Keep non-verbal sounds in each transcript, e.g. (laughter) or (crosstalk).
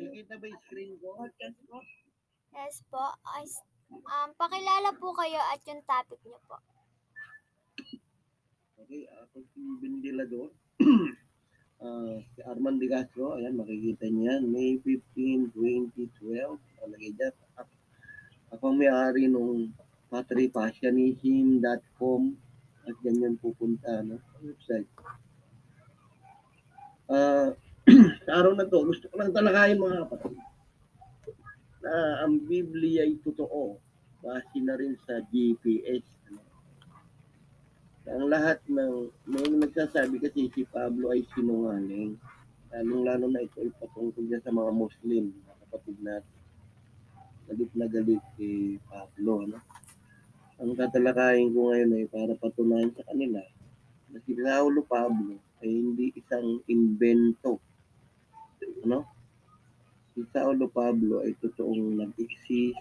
Nakikita ba yung screen ko? Podcast po. Yes po. Ay, um, pakilala po kayo at yung topic niyo po. Okay, ako si Bendilador. Ah, si Arman De Castro, ayan, makikita niyo yan. May 15, 2012. Alagay dyan. Ako, may-ari nung patripassionism.com at dyan yan pupunta, no? Website. Ah, (clears throat) sa araw na to, gusto ko lang talakayin mga kapatid na ang Biblia ay totoo. Base na rin sa GPS. Ano? Ang lahat ng, may nagsasabi kasi si Pablo ay sinungaling. Lalong-lalo na ito ay patungkol niya sa mga Muslim, mga kapatid natin. Galit na galit kay Pablo. No? Ang tatalakayin ko ngayon ay para patunayan sa kanila na si Paulo Pablo ay hindi isang invento. Ano? Si Saulo Pablo ay totoong nag-exist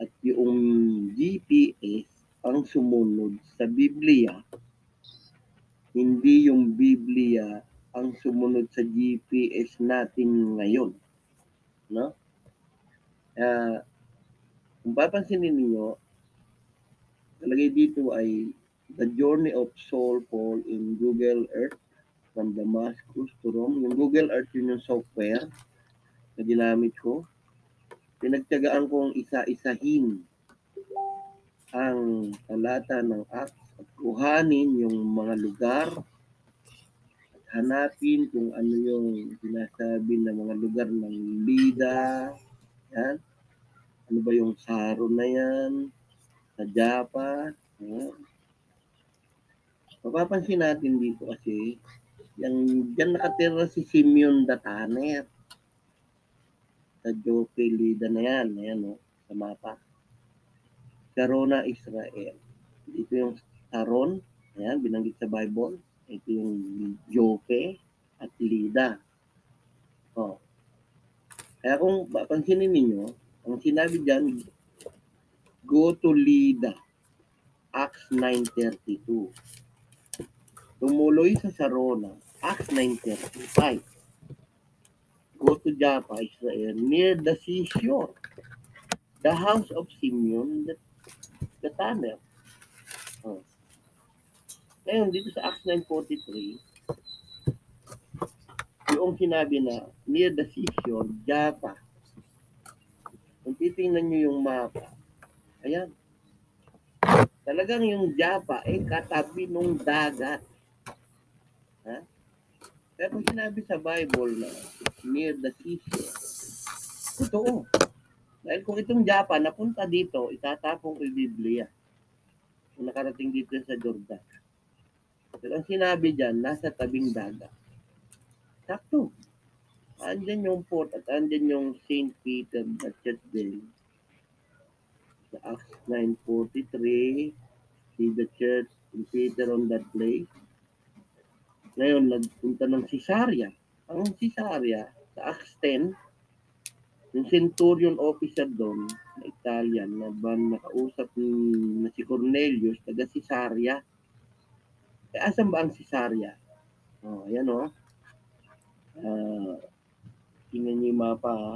at yung GPS ang sumunod sa Biblia, hindi yung Biblia ang sumunod sa GPS natin ngayon. No? Uh, kung papansinin niyo, talagay dito ay The Journey of Soul Paul in Google Earth from Damascus to Rome. Yung Google Earth yun yung software na ginamit ko. Pinagtyagaan kong isa-isahin ang talata ng Acts at kuhanin yung mga lugar at hanapin kung ano yung sinasabi ng mga lugar ng Lida, yan. Ano ba yung Saro na yan? Sa Japa, yan. Mapapansin natin dito kasi yung diyan nakatira si Simeon Dataner sa Jope Lida na yan, ayan o, sa mapa. Sarona, Israel. Dito yung Saron, ayan, binanggit sa Bible. Ito yung Jope at Lida. O. Kaya kung papansinin ninyo, ang sinabi dyan, go to Lida. Acts 9.32. Tumuloy sa Sarona. Acts 9.35 go to Joppa, Israel, near the seashore, the house of Simeon, the, the tanner. Oh. Ngayon, dito sa Acts 9.43, yung sinabi na near the seashore, Joppa. Kung titingnan nyo yung mapa, ayan, talagang yung Joppa ay katabi ng dagat. Ha? Pero sinabi sa Bible na near the seashore, totoo. Dahil kung itong Japan napunta dito, itatapong ko yung Biblia. Kung nakarating dito sa Jordan. Pero ang sinabi dyan, nasa tabing dagat. Sakto. Andyan yung port at andyan yung St. Peter din. Sa Acts 9.43, see the church in Peter on that place. Ngayon, nagpunta ng Caesarea. Ang Caesarea, sa Acts 10, yung centurion officer doon, na Italian, na ba nakausap ni, na si Cornelius, taga Caesarea. Eh, asan ba ang Caesarea? Oh, ayan. Oh. Uh, tingnan niyo yung mapa ha.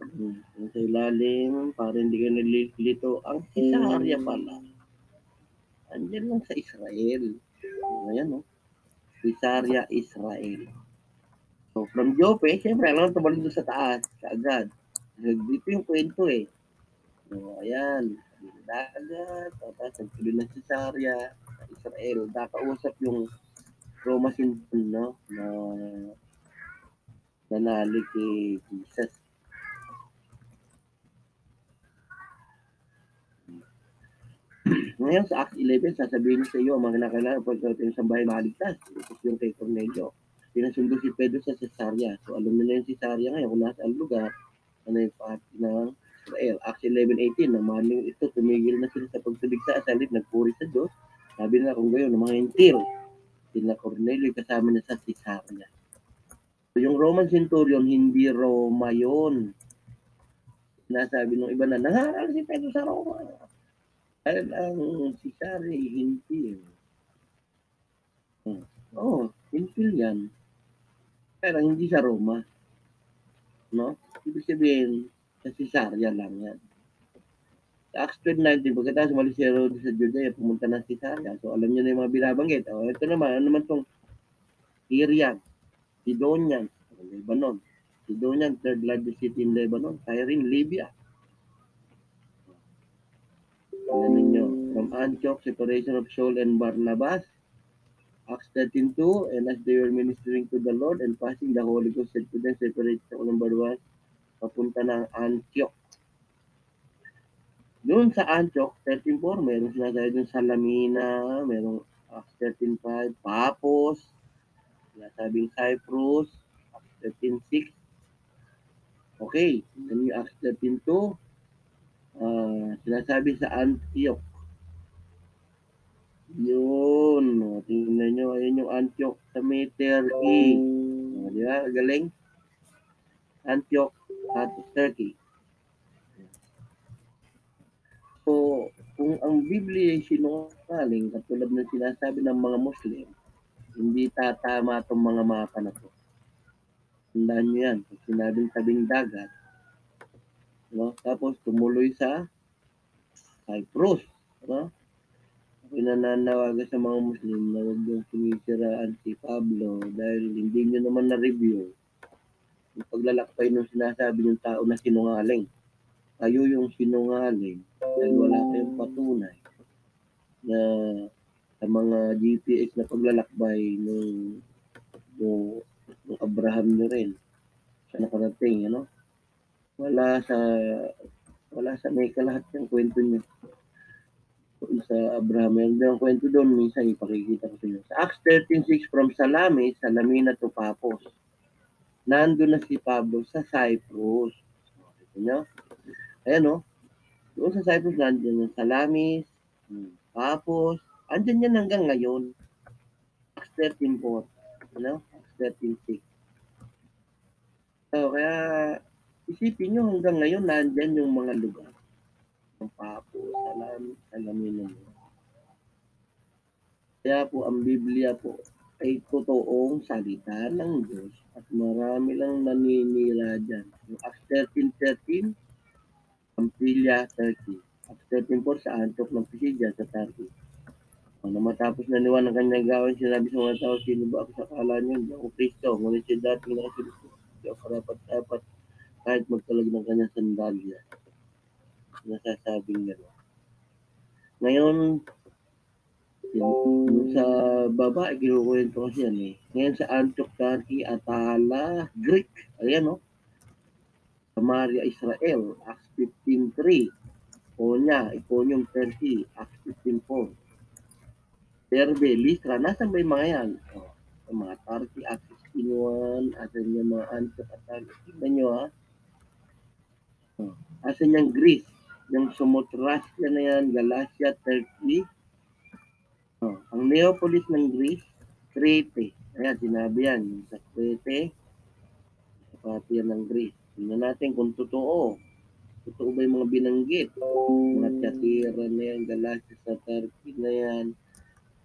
Hmm, sa ilalim, para hindi ka nalilito. Ang Caesarea pala. Andyan lang sa Israel. Ayan. Oh. Caesarea, Israel. So, from Jope, siyempre, alam mo, tumalun doon sa taas, kaagad. Dito yung kwento eh. So, ayan. Dagat, tapos nagtuloy ng Caesarea, Israel. Nakausap yung Roma Sinton, no? Na nanali kay Jesus. Ngayon sa Acts 11, sasabihin sa iyo mga nakailangan pagkakating sa bahay maligtas. Ito yung kay Cornelio. Pinasundo si Pedro sa Cesarea. So alam nila yung Cesarea ngayon kung nasa ang lugar ano yung party ng Israel. Acts 11.18, na maling ito, tumigil na sila sa pagtuligsa sa halip, nagpuri sa Diyos. Sabi nila kung gayon, ng mga hintil. Sila Cornelio kasama na sa Cesarea. So yung Roman centurion, hindi Roma yon. Nasabi ng iba na, nangaral si Pedro sa Roma. Dahil ang si Sari hintil. Oo, oh, hintil yan. Pero hindi sa Roma. No? Ibig sabihin, sa Cesarea lang yan. Sa Acts 12.19, pagkatapos umalis si Herodes sa Judea, pumunta na sa Cesarea. So, alam niyo na yung mga binabanggit. O, ito naman, ano naman itong Syrian, Sidonian, Lebanon. Sidonian, third largest city in Lebanon. Cyrene, Libya. Ano ninyo? From Antioch, separation of Saul and Barnabas. Acts 13.2, and as they were ministering to the Lord and passing the Holy Ghost said to them, separate sa number 1, papunta ng Antioch. Doon sa Antioch, 13.4, meron sinasabi doon sa Lamina, merong Acts 13.5, Papos, sinasabing Cyprus, Acts 13.6. Okay, then yung Acts 13.2, uh, sinasabi sa Antioch. Yun, o, tingnan nyo, ayun yung Antioch sa meter E. O, di ba? Galing. Antioch at Turkey. So, kung ang Biblia ay sinungaling, katulad ng sinasabi ng mga Muslim, hindi tatama itong mga mapa na to. Tandaan nyo yan. Sinabing tabing dagat, no? tapos tumuloy sa Cyprus. No? Ako'y nananawagan sa mga Muslim na huwag niyong sumisiraan si Pablo dahil hindi niyo naman na-review yung paglalakbay ng sinasabi ng tao na sinungaling. Kayo yung sinungaling dahil wala kayong patunay na sa mga GPS na paglalakbay ng ng, Abraham nyo rin sa nakarating, ano? Wala sa wala sa may kalahat ng kwento niyo sa Abraham. Din ang kwento doon, minsan ipakikita ko sa inyo. Sa Acts 13.6, from Salami, Salamina to Papos. Nandun na si Pablo sa Cyprus. Ito nyo? Ayan o. Doon sa Cyprus, nandun yung Salamis, Papos. Andyan yan hanggang ngayon. Acts 13.4. Ano? Acts 13.6. So, kaya isipin nyo hanggang ngayon, nandyan yung mga lugar ng Papo, Salam, Salamina mo. Kaya po, ang Biblia po ay totoong salita ng Diyos at marami lang naninira dyan. Yung Acts 13.13, Pampilya, Turkey. Acts 13.4 sa Antioch ng Pisidia sa Turkey. Ano matapos na niwan ang kanyang gawin, sinabi sa mga tao, sino ba ako sa kala niyo? Hindi ako Kristo. Ngunit si dating nakasilis Hindi ako karapat-dapat kahit magtalag ng kanyang sandalya nasasabing gano'n. Ngayon, yung, yung sa baba, kinukwento kasi yan eh. Ngayon sa Antioch, Turkey, Atala, Greek. Ayan o. Oh. Samaria, Israel, Acts 15.3. Konya, Iconium, Turkey, Acts 15.4. Derbe, Listra, nasa may mga yan? Oh, sa mga Turkey, Acts 16.1. Asan yung mga Antioch, Atala. Tignan nyo ha. Oh, asan yung Greece? yung Sumotrasya na yan, Galacia, Turkey. Oh, ang Neapolis ng Greece, Crete. Ayan, sinabi yan. Sa Crete, sa pati yan ng Greece. Tingnan natin kung totoo. Totoo ba yung mga binanggit? Mga Tiyatira na yan, Galacia sa Turkey na yan.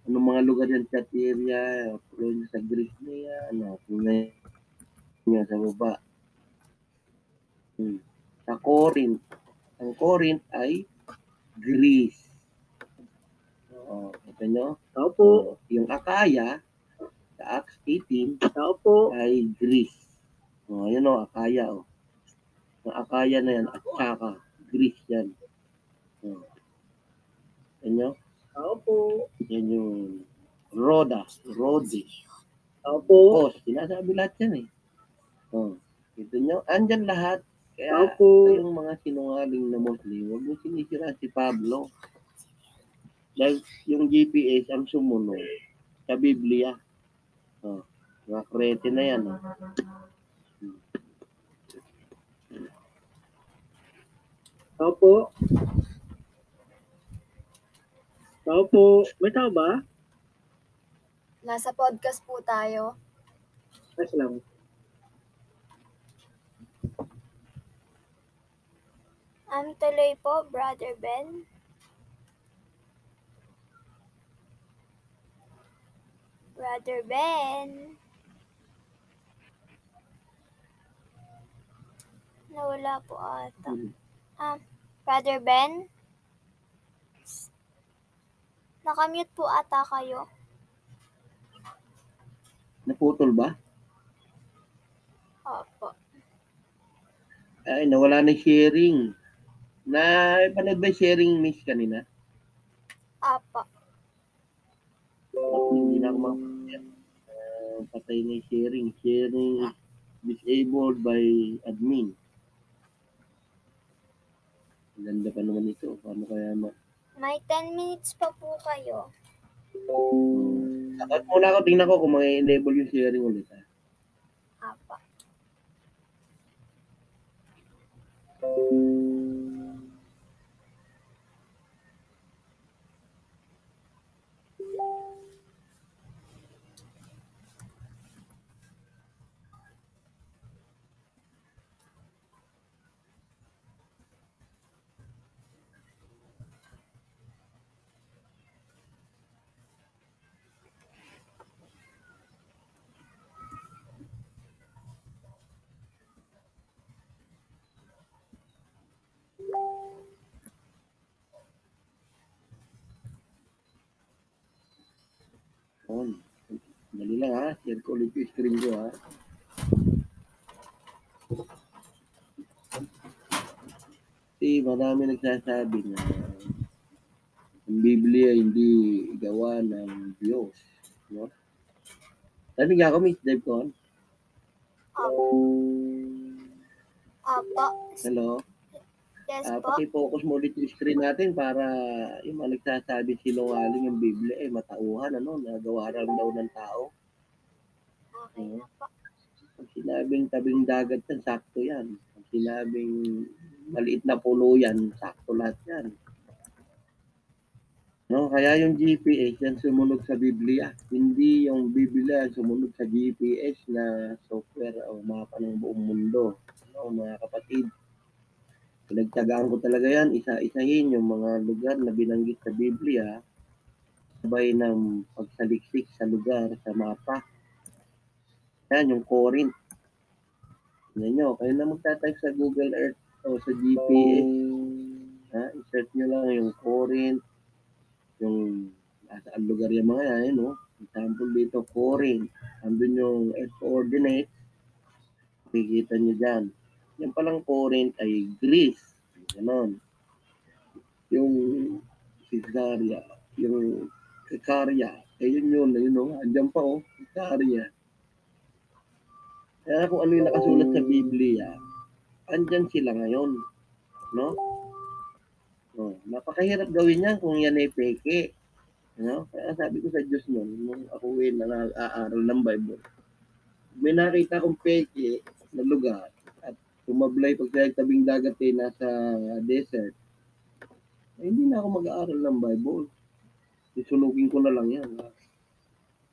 Anong mga lugar yan, Tiyatira, Province sa Greece na yan. Ano, tingnan niya sa baba. Hmm. Sa Corinth, ang Corinth ay Greece. Oo, ito nyo? Tao po. yung Akaya, sa Acts 18, Tao po. ay Greece. O, yun o, Akaya o. Ang Akaya na yan, at saka, Greece yan. O. Yan nyo? Tao po. Yan yung Rhoda, Rhodes. Tao po. Pos, sinasabi lahat yan eh. O, ito nyo, andyan lahat. Kaya Tao po. kayong mga sinungaling na Muslim, huwag mo sinisira si Pablo. Dahil yung GPS ang sumunod sa Biblia. Oh, mga krete na yan. Oh. Tao po. Tao po. May tao ba? Nasa podcast po tayo. Ay, salamat. Um, tuloy po, Brother Ben. Brother Ben. Nawala po ata. Um, Brother Ben? Nakamute po ata kayo. Naputol ba? Opo. Ay, nawala na sharing. Na, panood ba sharing miss kanina? Opo. Ako hindi na ako. Uh, patay na yung sharing. Sharing is disabled by admin. Ganda pa naman ito. Paano kaya ma... May 10 minutes pa po kayo. Sakat muna ako, tingnan ko kung mag-enable yung sharing ulit. Ha? Opo. On. Dali lang ha. Share ko ulit yung screen ko ha. Kasi marami nagsasabi na ang Biblia hindi gawa ng Diyos. No? Sabi nga ako, Miss Dave Con. Opo. Opo. Hello. Yes Ah, po. paki-focus mo ulit yung screen natin para yung mga nagsasabi sinungaling yung Biblia eh matauhan ano, nagawa lang daw ng tao. Okay na po. Pag sinabing tabing dagat yan, sakto yan. Pag sinabing maliit na pulo yan, sakto lahat yan. No, kaya yung GPS yan sumunod sa Biblia. Hindi yung Biblia sumunod sa GPS na software o mapa ng buong mundo. No, mga kapatid. Pinagtagaan ko talaga yan, isa-isahin yung mga lugar na binanggit sa Biblia sabay ng pagsaliksik sa lugar, sa mapa. Yan, yung Corinth. Tingnan nyo, kayo na magtatype sa Google Earth o sa GPS. Ha? I-search nyo lang yung Corinth, yung nasa ang lugar yung mga yan, no? Example dito, Corinth. Andun yung Earth coordinate. Makikita nyo dyan. Yan palang Corinth ay Greece. Ganon. Yung Caesarea, yung Caesarea, eh yun yun, yun, no? Andyan pa, oh, Caesarea. Kaya kung ano yung nakasulat sa Biblia, andyan sila ngayon. No? No, napakahirap gawin yan kung yan ay peke. No? Kaya sabi ko sa Diyos noon, nung ako ay nag-aaral ng Bible, may nakita kong peke na lugar tumablay pag sa tabing dagat eh, nasa desert, eh, hindi na ako mag-aaral ng Bible. Isunugin ko na lang yan. Ha?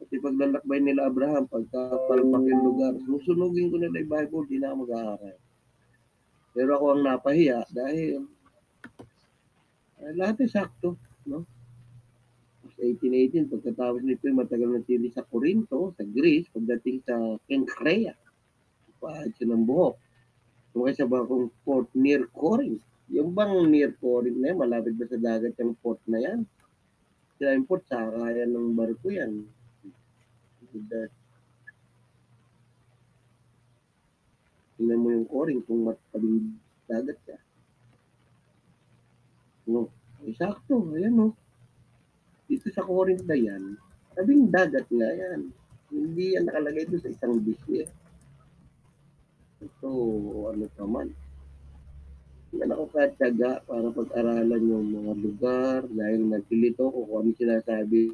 Kasi paglalakbay nila Abraham, pagkapalpak yung lugar, susunugin ko nila yung Bible, di na ako mag-aaral. Pero ako ang napahiya dahil eh, lahat ay sakto. No? 1818, pagkatapos nito yung matagal na tili sa Corinto, sa Greece, pagdating sa Kenkrea, paad siya ng buhok. Kumaya sa bakong port near Corinth. Yung bang near Corinth na yan, malapit ba sa dagat yung port na yan? Sila yung port, sakayan ng barko yan. That, tingnan mo yung Corinth kung matabing dagat siya. No, eksakto, ayan no. Dito sa Corinth na yan, tabing dagat nga yan. Hindi yan nakalagay doon sa isang bisyo. So, ano pa man. Hindi ako katyaga para pag-aralan yung mga lugar dahil nagpilito ko kung ano sinasabi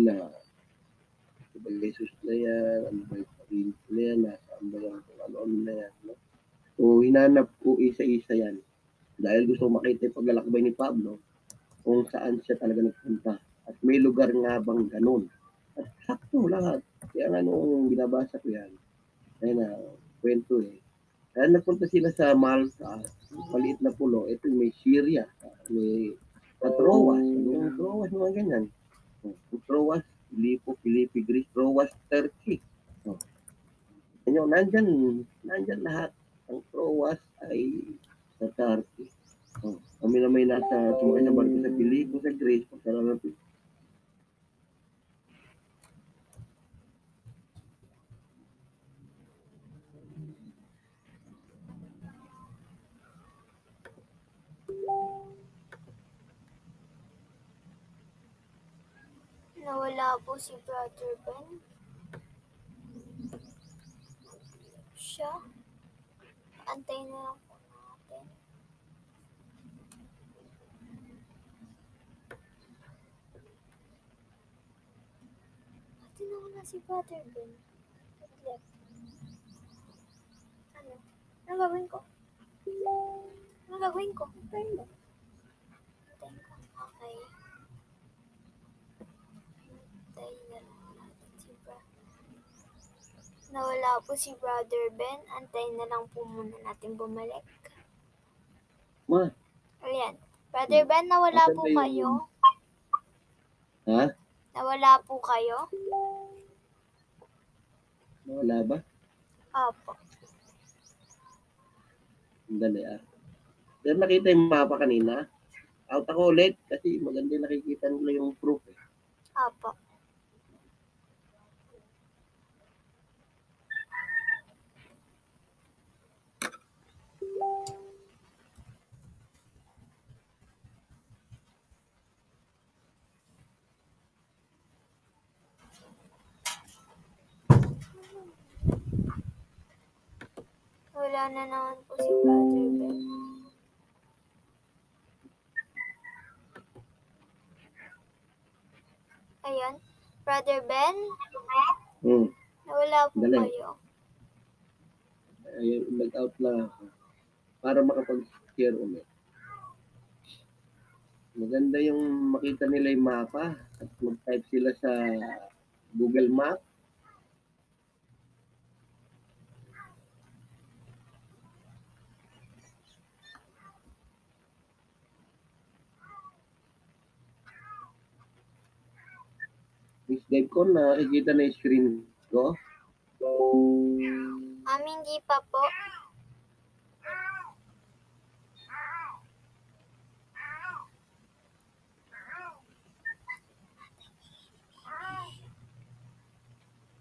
na ano ba Jesus na yan, ano ba yung Corinth na yan, nasaan ba yung ano-ano na yan. No? So, hinanap ko isa-isa yan. Dahil gusto makita yung paglalakbay ni Pablo kung saan siya talaga nagpunta. At may lugar nga bang ganun. At sakto lahat. Kaya nga nung binabasa ko yan, ay na kwento eh. Kaya nagpunta sila sa Malta, maliit na pulo. Ito may Syria, may Troas, yung Troas, mga ganyan. Yung Troas, Filipo, Filipi, Greece, Troas, Turkey. Oh. Yan yun, nandyan, nandyan lahat. Ang prowas ay sa Turkey. Oh, kami na may nasa sumakay sa barko sa Pilipo, sa Greece, pagkala Nawala po si Brother Ben. Siya. Antayin na lang po natin. Ate na si Brother Ben. Left. Ano? Ano gagawin ko? Ano gagawin ko? Antayin mo. Antayin ko. Okay. Antayin na lang natin si Brother. Nawala po si Brother Ben. Antayin na lang po muna natin bumalik. Ma, Ayan. Brother Ben, nawala po yung- kayo. ha? Nawala po kayo. Wala ba? Opo. Dali ah. Pero nakita yung mapa kanina. Out ako ulit kasi maganda yung nakikita nila yung proof eh. Opo. Wala na naman po si Brother Ben. Ayan. Brother Ben, Hmm. nawala po Dali. kayo. Ay, nag-out lang ako. Para makapag-share ulit. Maganda yung makita nila yung mapa at mag-type sila sa Google Map. Dave ko, nakikita na yung screen ko. Um, hindi pa po.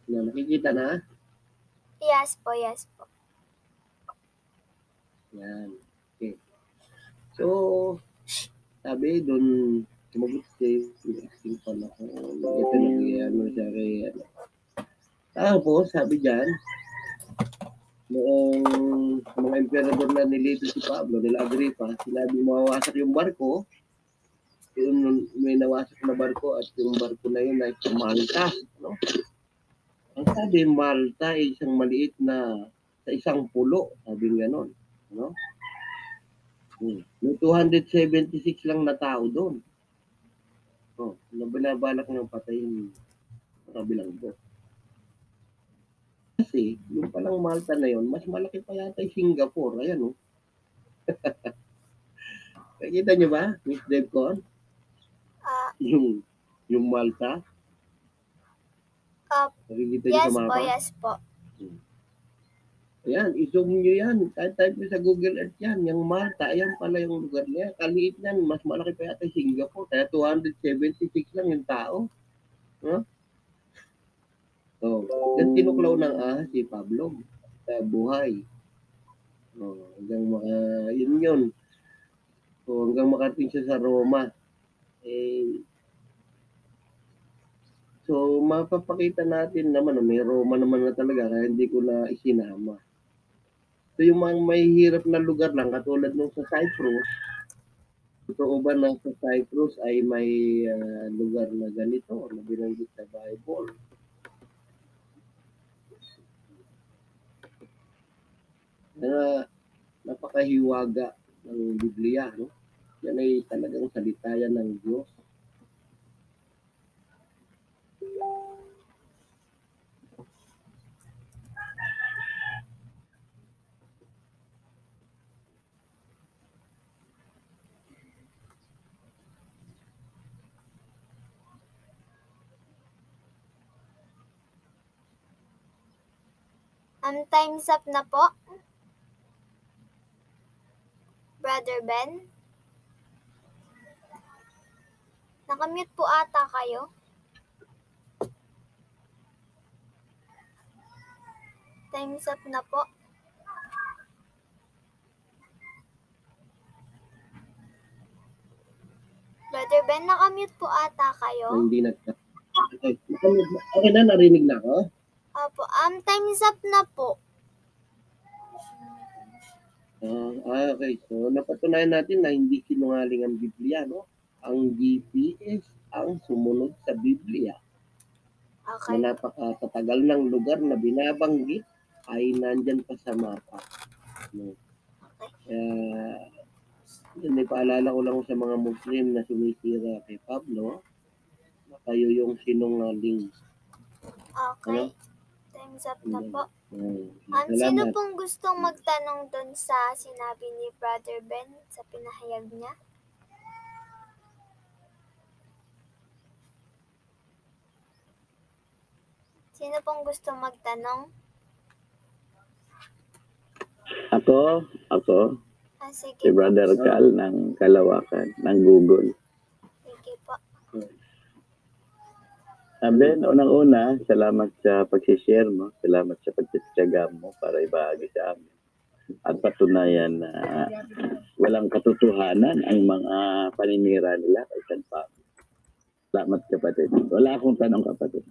Na, nakikita na. Yes po, yes po. Yan. Okay. So, sabi doon, sumagot si asking pa na kung ito na ano siya kay ano. Tapos, sabi dyan, noong mga emperador na nilito si Pablo, nila Agripa, sinabi mawawasak yung barko, yun may nawasak na barko at yung barko na yun ay sa Malta. No? Ang sabi, Malta ay isang maliit na sa isang pulo, sabi nga nun. No? Hmm. May 276 lang na tao doon. Oh, na binabalak ng patayin sa kabilang doon. Kasi, yung palang Malta na yon, mas malaki pa yata yung Singapore. Ayan, oh. (laughs) Nakikita niyo ba, Miss Devcon? Ah, Yung, yung Malta? ah, Nakikita niyo yes sa po, yes po. Ayan, i-zoom nyo yan. Type nyo sa Google Earth yan. Yung Malta, ayan pala yung lugar niya. Kaliit yan. Mas malaki pa yata Singapore. Kaya 276 lang yung tao. Huh? So, yan tinuklaw ng ahas si Pablo sa buhay. Oh, hanggang maka, yun yun. So, hanggang makarating siya sa Roma. Eh, so, mapapakita natin naman na may Roma naman na talaga kaya hindi ko na isinama. So yung mga may hirap na lugar lang, katulad nung sa Cyprus, totoo ba na sa Cyprus ay may ah, lugar na ganito na binanggit sa Bible? Na napakahiwaga ng Biblia, no? Yan ay talagang salita yan ng Diyos. Um, time's up na po. Brother Ben. Nakamute po ata kayo. Time's up na po. Brother Ben, nakamute po ata kayo. Hindi nag Okay. okay na, narinig na ako. Opo, um, time's up na po. Ah, ah, okay. So, napatunayan natin na hindi sinungaling ang Biblia, no? Ang GPS ang sumunod sa Biblia. Okay. Na napakatagal ng lugar na binabanggit ay nandyan pa sa mapa. No? Kaya, yun, may paalala ko lang sa mga Muslim na sumisira kay Pablo na kayo yung sinungaling. Okay. Time's up na po. Um, sino pong gustong magtanong doon sa sinabi ni Brother Ben sa pinahayag niya? Sino pong gustong magtanong? Ako, ako, Ah, sige si. Brother Cal ng Kalawakan, ng Google. Sige po. Sabi, unang-una, salamat sa pag-share mo. Salamat sa pagtityaga mo para ibahagi sa amin. At patunayan na walang katotohanan ang mga paninira nila kay San Pablo. Salamat kapatid. Wala akong tanong kapatid.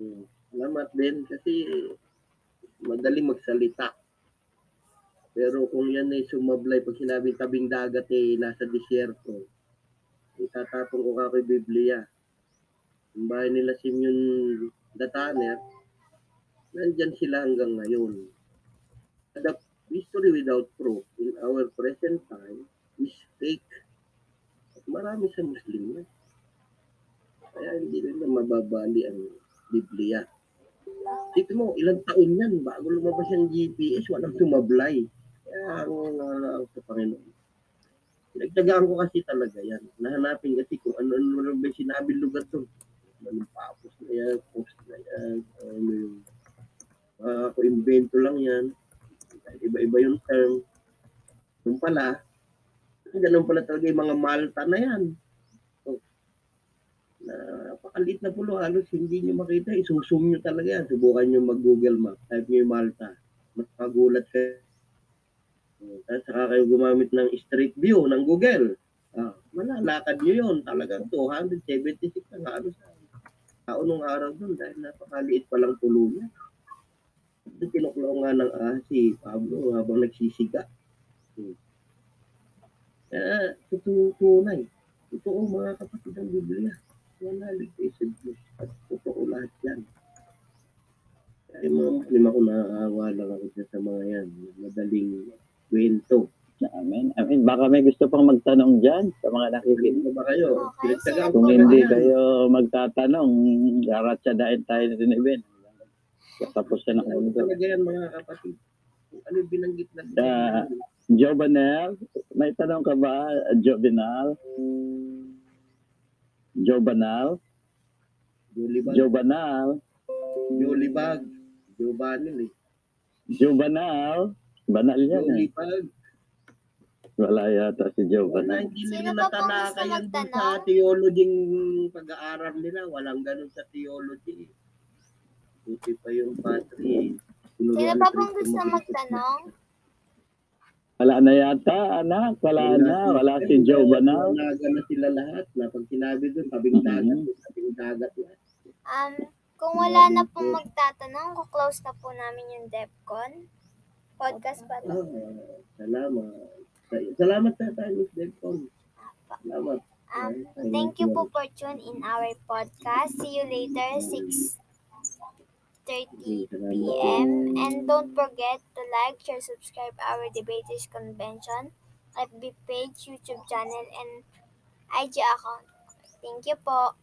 Hmm. Salamat din kasi madali magsalita. Pero kung yan ay sumablay, pag sinabi tabing dagat eh, nasa disyerto, itatapon ko ka kay Biblia. Yung bahay nila Simeon Dataner, nandyan sila hanggang ngayon. The history without proof in our present time is fake. At marami sa Muslim na. Kaya hindi na mababali ang Biblia. Isipin mo, ilang taon yan bago lumabas yung GPS, walang sumablay. Kaya ang uh, sa Panginoon. Pinagtagaan ko kasi talaga yan. Nahanapin kasi kung ano-ano lang ba sinabi lugar doon. Anong papos na yan, post na yan, ano yung uh, ako invento lang yan. Iba-iba yung term. Yung pala, ganun pala talaga yung mga Malta na yan. So, napakalit na pulo, halos hindi nyo makita. Isusum nyo talaga yan. Subukan nyo mag-Google Map. Type nyo yung Malta. Mas magulat kayo. Tapos saka kayo gumamit ng Street View ng Google. Ah, malalakad nyo yun. Talagang 276 ang halos. Tao nung araw doon dahil napakaliit pa lang. Ito tinuklaw nga ng ah, si Pablo habang nagsisiga. Hmm. Kaya, totoo tunay. Totoo mga kapatid ng Biblia. Wala ligay sa Diyos. At totoo lahat yan. Kaya mga Muslim ako naaawa lang ako sa mga yan. Madaling kwento. Amen. Amen. Baka may gusto pang magtanong dyan sa mga nakikinig. Hindi ba kayo? Okay, Pinagtagaan Kung hindi kayo magtatanong, daratsadain tayo din event. Tapos na ng Ano mundo. talaga yan mga kapatid? Ano yung binanggit na Ah. Jobanel, may tanong ka ba, Jobanel? Jobanel? Jobanel? Julibag. Jubanil eh. Jobanel? Banal yan eh. Wala yata si Wala, Jobanel. hindi nila natalaka yan dun sa theology pag-aaral nila. Walang ganun sa theology. Buti pa yung patri. Sino pa pong gusto magtanong? Wala na yata, anak. Wala na. Wala si Jobanel. Wala na sila lahat. Na pag sinabi doon, tabing dagat. Mhm. Tabing dagat na. Um, kung wala na pong magtatanong, kuklose na po namin yung DevCon. Podcast pa to. Ah, salamat. Salamat sa tayo, Miss Delcon. Salamat. Um, thank you po for tuning in our podcast. See you later, 6.30 p.m. And don't forget to like, share, subscribe our Debaters Convention, FB page, YouTube channel, and IG account. Thank you po.